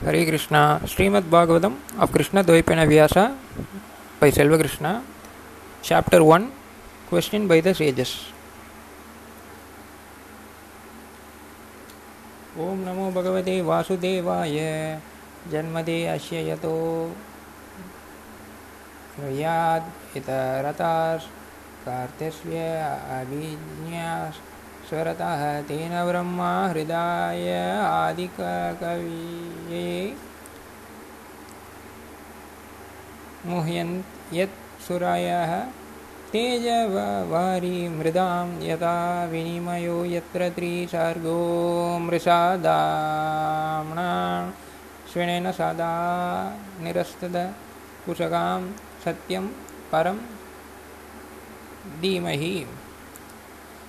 Krishna, Srimad Bhagavatam of Krishna Dvaipana Vyasa by Selva Krishna, Chapter 1, Question by the Sages. नमो भगवते वासुदेवाय जन्मदे अस्य यतो याद् अभिज्ञास्वरतः तेन ब्रह्मा हृदाय आदिकविये मुह्यन् यत् सुरायः तेजवारी मृदां यथा विनिमयो यत्र त्रिसर्गो मृषादाम्ना स्वेनेन सदा निरस्तद कुशकां सत्यं परं धीमहि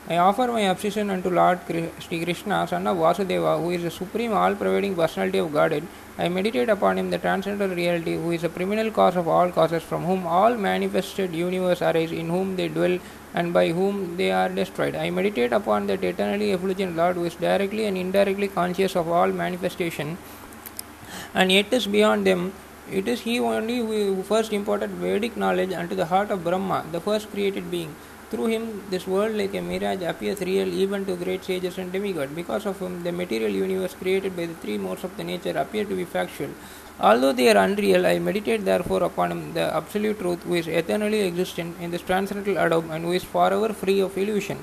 I offer my obsession unto Lord Sri Krishna, son of Vasudeva, who is the supreme all pervading personality of Godhead. I meditate upon him, the transcendental reality, who is the primal cause of all causes, from whom all manifested universe arise, in whom they dwell, and by whom they are destroyed. I meditate upon that eternally effulgent Lord, who is directly and indirectly conscious of all manifestation, and yet is beyond them. It is he only who first imparted Vedic knowledge unto the heart of Brahma, the first created being. Through him, this world, like a mirage, appears real even to great sages and demigods. Because of him, the material universe created by the three modes of the nature appear to be factual. Although they are unreal, I meditate therefore upon him, the absolute truth, who is eternally existent in this transcendental Adam and who is forever free of illusion.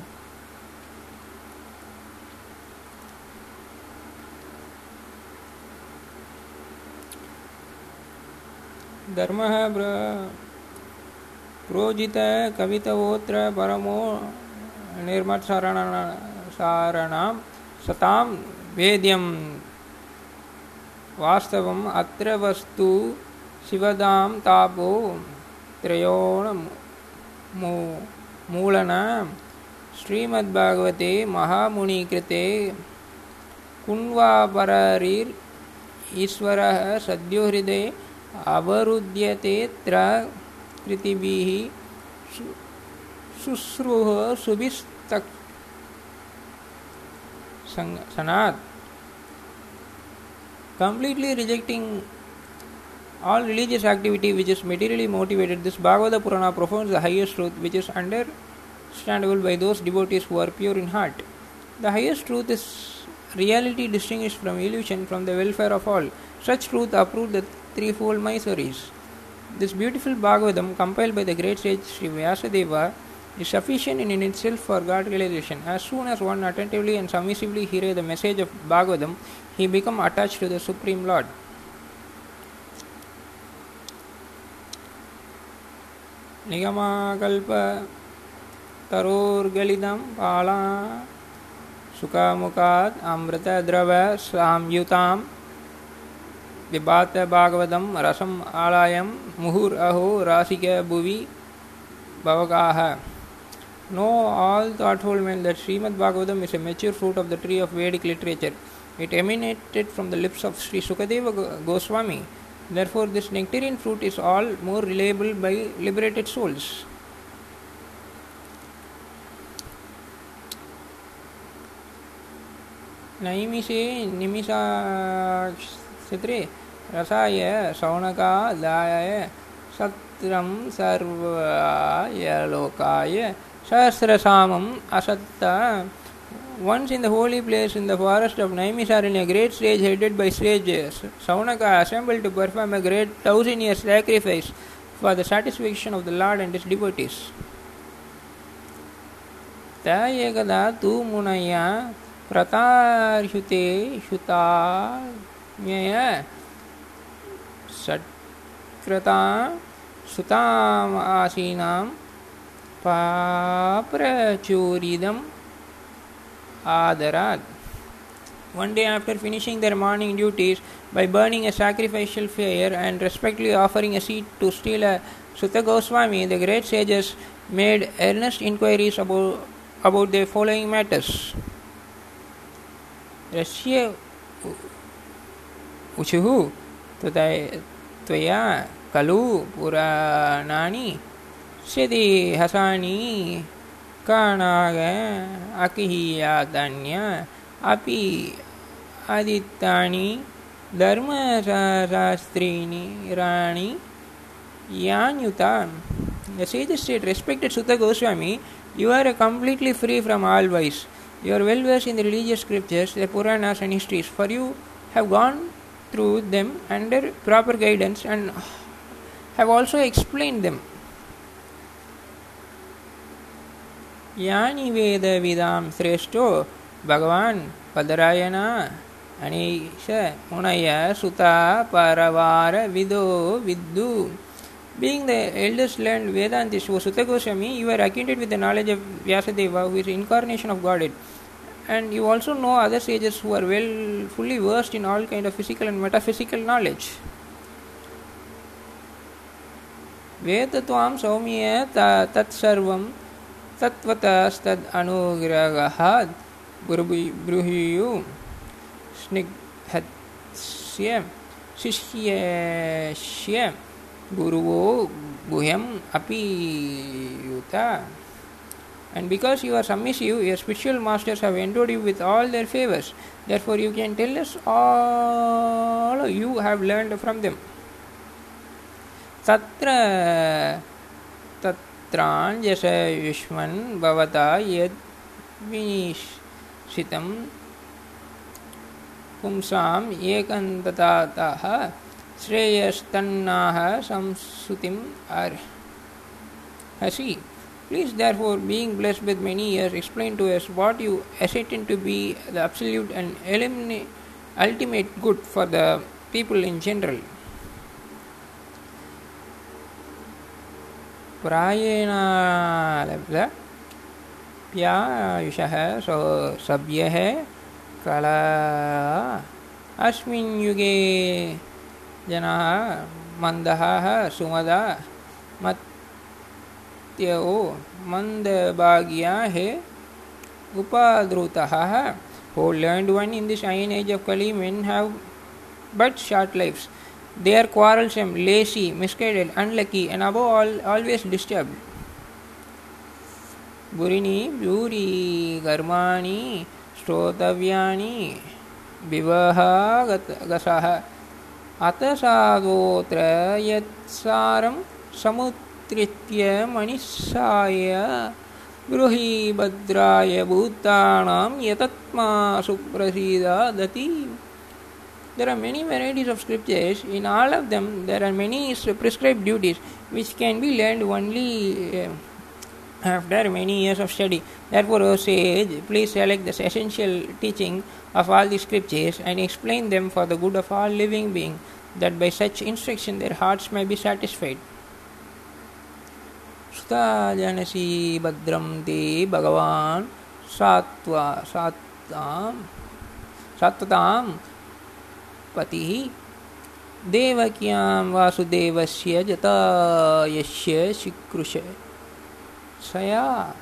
धर्मः प्रोजित कवितवोत्र परमो निर्मत्सरणसारणां सतां वेद्यं। वास्तवम् अत्र वस्तु शिवदां तापो त्रयोण मूलन। श्रीमद्भागवते महामुनिकृते कुन्वापररीर् ईश्वरः सद्यो हृदये अवरुध्यतेऽत्र कृतिभिः शुश्रूः सुभिस्तक् सनात् completely rejecting all religious activity which is materially motivated this bhagavata purana profounds the highest truth which is understandable by those devotees who are pure in heart the highest truth is reality distinguished from illusion from the welfare of all such truth approved the threefold Mysorees. This beautiful Bhagavatam, compiled by the great sage Sri Vyasadeva, is sufficient in itself for God realization. As soon as one attentively and submissively hears the message of Bhagavatam, he becomes attached to the Supreme Lord. निगमाकल्प तरोर्गलितं पाला सुखमुखात् अमृतद्रव साम्युतां विभात भागवत रसम आलायम मुहुर अहो राशिक भुवि भवगाह। Know all thoughtful men that Srimad Bhagavatam is a mature fruit of the tree of Vedic literature it emanated from the lips of Shri Sukhdev Goswami therefore this nectarean fruit is all more relishable by liberated souls नैमिषे निमिषा निमिषाक्षत्रे रसाय शौनकादाय सत्रं सर्वाय लोकाय सहस्रसामम् असत्त Once in the holy place in the forest of Naimisaranya, a great sage headed by sages, Saunaka assembled to perform a great thousand year sacrifice for the satisfaction of the Lord and his devotees. Ta ekada tu ज्ञेय सत्कृता सुताम आदरा one day after finishing their morning duty by burning a sacrificial fire and respectfully offering a seat to Srila Suta Goswami the great sages made earnest inquiries about the following matters रश्य उचुः त्वत त्वया खलु पुराणानि श्रुति हसानि काणाग अकिहीयादन्य अपि अदित्तानि धर्मशास्त्रीणि यान्युतान् respected Suta Goswami you are a completely free from all vice you are well versed in the religious scriptures the Puranas and histories for you have gone through them under proper guidance and have also explained them. यानि वेदविदां श्रेष्ठो भगवान् पदरायण अनीश मुनय सुता परवार विदो विद्दु Being the eldest learned Vedantist, O Sutta Goswami, you are acquainted with the knowledge of Vyasadeva, who is incarnation of Godhead. And you also know other sages who are well, fully versed in all kind of physical and metaphysical knowledge. वेदत्वां सौम्य तत्सर्वं तत्त्वतस्तद् अनुग्रहात् ब्रूहियु स्निग्धस्य शिष्यस्य Guruvo Guhyam Api Yuta. And because you are submissive, your spiritual masters have endowed you with all their favors. Therefore, you can tell us all you have learned from them. तत्र तत्राञ्जस युष्मन् भवता यद् विनिश्चितं पुंसाम् एकन्ततातः श्रेयस्तन्नाः संसुतिम् arhasi. Please, therefore, being blessed with many years, explain to us what you ascertain to be the absolute and eliminate, ultimate good for the people in general. प्रायेणालब्ध प्यायुषः सभ्यः कला अस्मिन् युगे जनाः मन्दः सुमदा नित्य ओ मंद उपाद्रुत। O learned one in the shine age of Kali men have but short lifes they are quarrelsome lazy misguided unlucky and above all always disturb बुरिनी ब्यूरी गर्मा श्रोतव्या विवाह अत साधोत्र यत्सारम समुत्र समुत्कृत्य मनिष्याय गृही भद्राय भूतानां यतत्मा सुप्रसीदति There are many varieties of scriptures. In all of them, there are many prescribed duties which can be learned only uh, after many years of study. Therefore, O sage, please select the essential teaching of all the scriptures and explain them for the good of all living beings, that by such instruction their hearts may be satisfied. सुताजनसी भद्रं ते भगवान् सात्वा सात्तां सात्वतां पतिः देवक्यां वासुदेवस्य जतायस्य शिकृश Saya,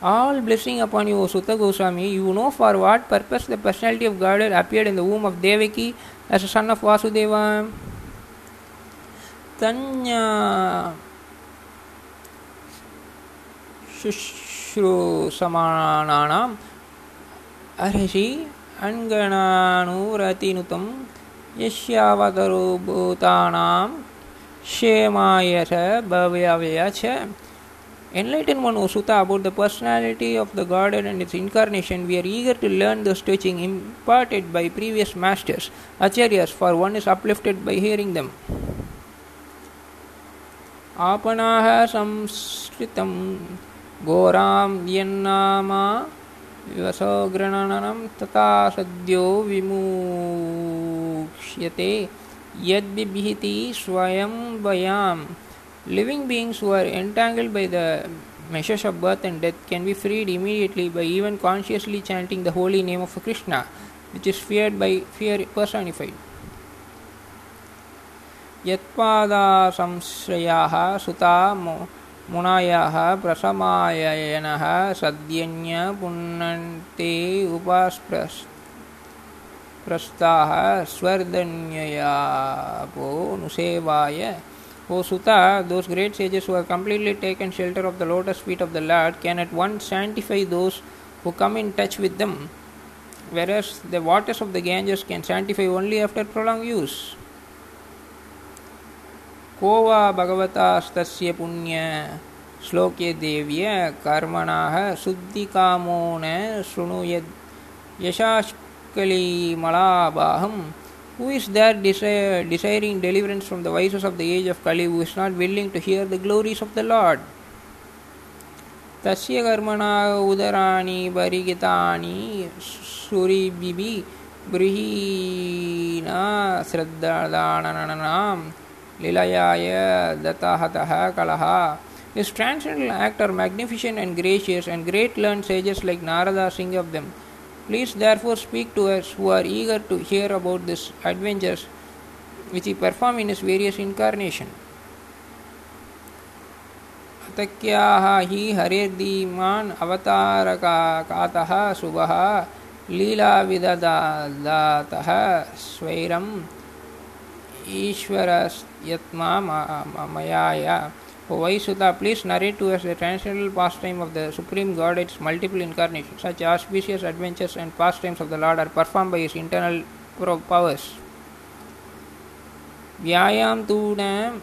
all blessing upon you, O Sutta Goswami. You know for what purpose the personality of God appeared in the womb of Devaki as a son of Vasudeva. Tanya शुश्रू समानानाम् अर्हसि अङ्गणानुरतिनुतं यस्यावतरो भूतानां क्षेमाय च भव्यवय च Enlightened one, O Sutta, about the personality of the Godhead and its incarnation, we are eager to learn those teachings imparted by previous masters, acharyas, for one is uplifted by hearing them. आपणाः संस्कृतं घोरां यन्नामा विवसोगृणनं तथा सद्यो विमुक्ष्यते यद्बिभिति स्वयं वयाम् Living beings who are entangled by the measures of birth and death can be freed immediately by even consciously chanting the holy name of Krishna, which is feared by fear personified. यत्पादासंश्रयाः सुता मुनाया प्रशमायन सद्य पुनते उपस्प्रस्, प्रस्ताः स्वर्दन्ययापो नुसेवाय ओ सुता those great sages who completely completely take an shelter of the lotus feet of the Lord can at once sanctify those who come in touch with them whereas the waters of the Ganges can sanctify only after prolonged use को वा भगवतास्तस्य पुण्य श्लोके देव्य कर्मणाः शुद्धिकामो न शृणुयद् यशाश्कलिमलाबाहम् Who is there desire, desiring deliverance from the vices of the age of Kali who is not willing to hear the glories of the Lord? तस्य कर्मणा उदराणि परिगितानि सुरिभिः गृहीणा श्रद्धादाननां लीलाया दत्ता कलह his transcendental act are magnificent and gracious and great learned sages like Narada sing of them please therefore speak to us who are eager to hear about this adventures which he perform in his various incarnation अतक्या ही अवतार का शुभ लीला विदा स्वैरम ईश्वरस्त यत्मा मयाया वाई सुध please narrate to us the transcendental pastime of the supreme God its multiple incarnation such auspicious adventures and pastimes of the Lord are perform by his internal pro powers व्यायाम तू न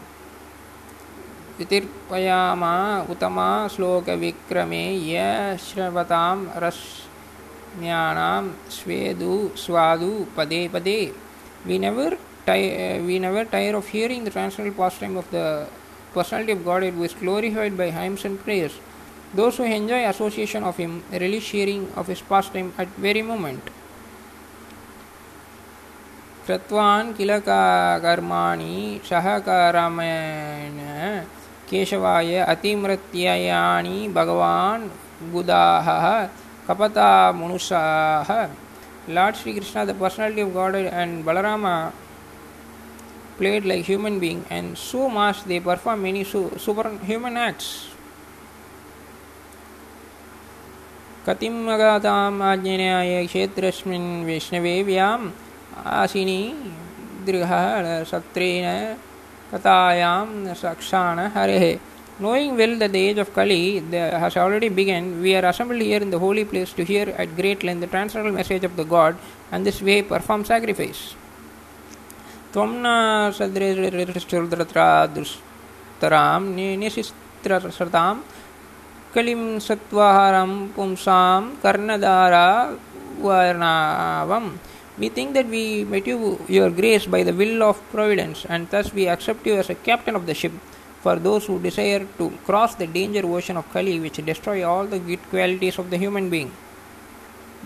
वितिर्पयामा उतमा श्लोक विक्रमे यश्रवता श्रवताम स्वेदु स्वादु पदे पदे we tire, we never tire of hearing the transcendental pastime of the personality of God who is glorified by hymns and prayers. Those who enjoy association of Him relish hearing of His pastime at very moment. कृत्वान् किल कर्माणि सहकरमेण केशवाय अतिमृत्ययाणि भगवान् गुदाहः कपतामुनुषाः Lord Sri Krishna, the personality of God, and Balarama played like human being and so much they perform many su- superhuman acts. कतिं अगाताम् आज्ञेयाय क्षेत्रस्मिन् वैष्णवे व्याम् आसिनी दृढसत्रेण कथायां सक्षाण हरेः Knowing well that the age of Kali has already begun, we are assembled here in the holy place to hear at great length the transcendental message of the God and this way perform sacrifice. त्वं न सदृशुर्दत्रादुस्तरां निशिस्त्रसतां कलिं सत्त्वाहारं पुंसां कर्णधारा वर्णावम् We think that we met you, your grace, by the will of providence, and thus we accept you as a captain of the ship for those who desire to cross the danger ocean of Kali, which destroy all the good qualities of the human being.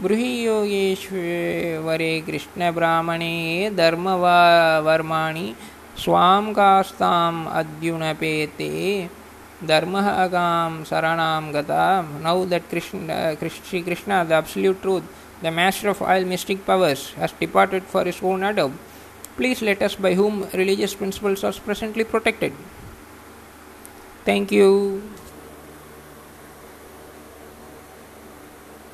ब्रूहि योगेश्वरे कृष्णब्राह्मणे वर्मा स्वाम कास्ताम् अद्युनपेते धर्म अगा शरणां गता। Now that Krishna Shri Krishna the absolute truth the master of all mystic powers has departed for his own abode please let us by whom religious principles are presently protected thank you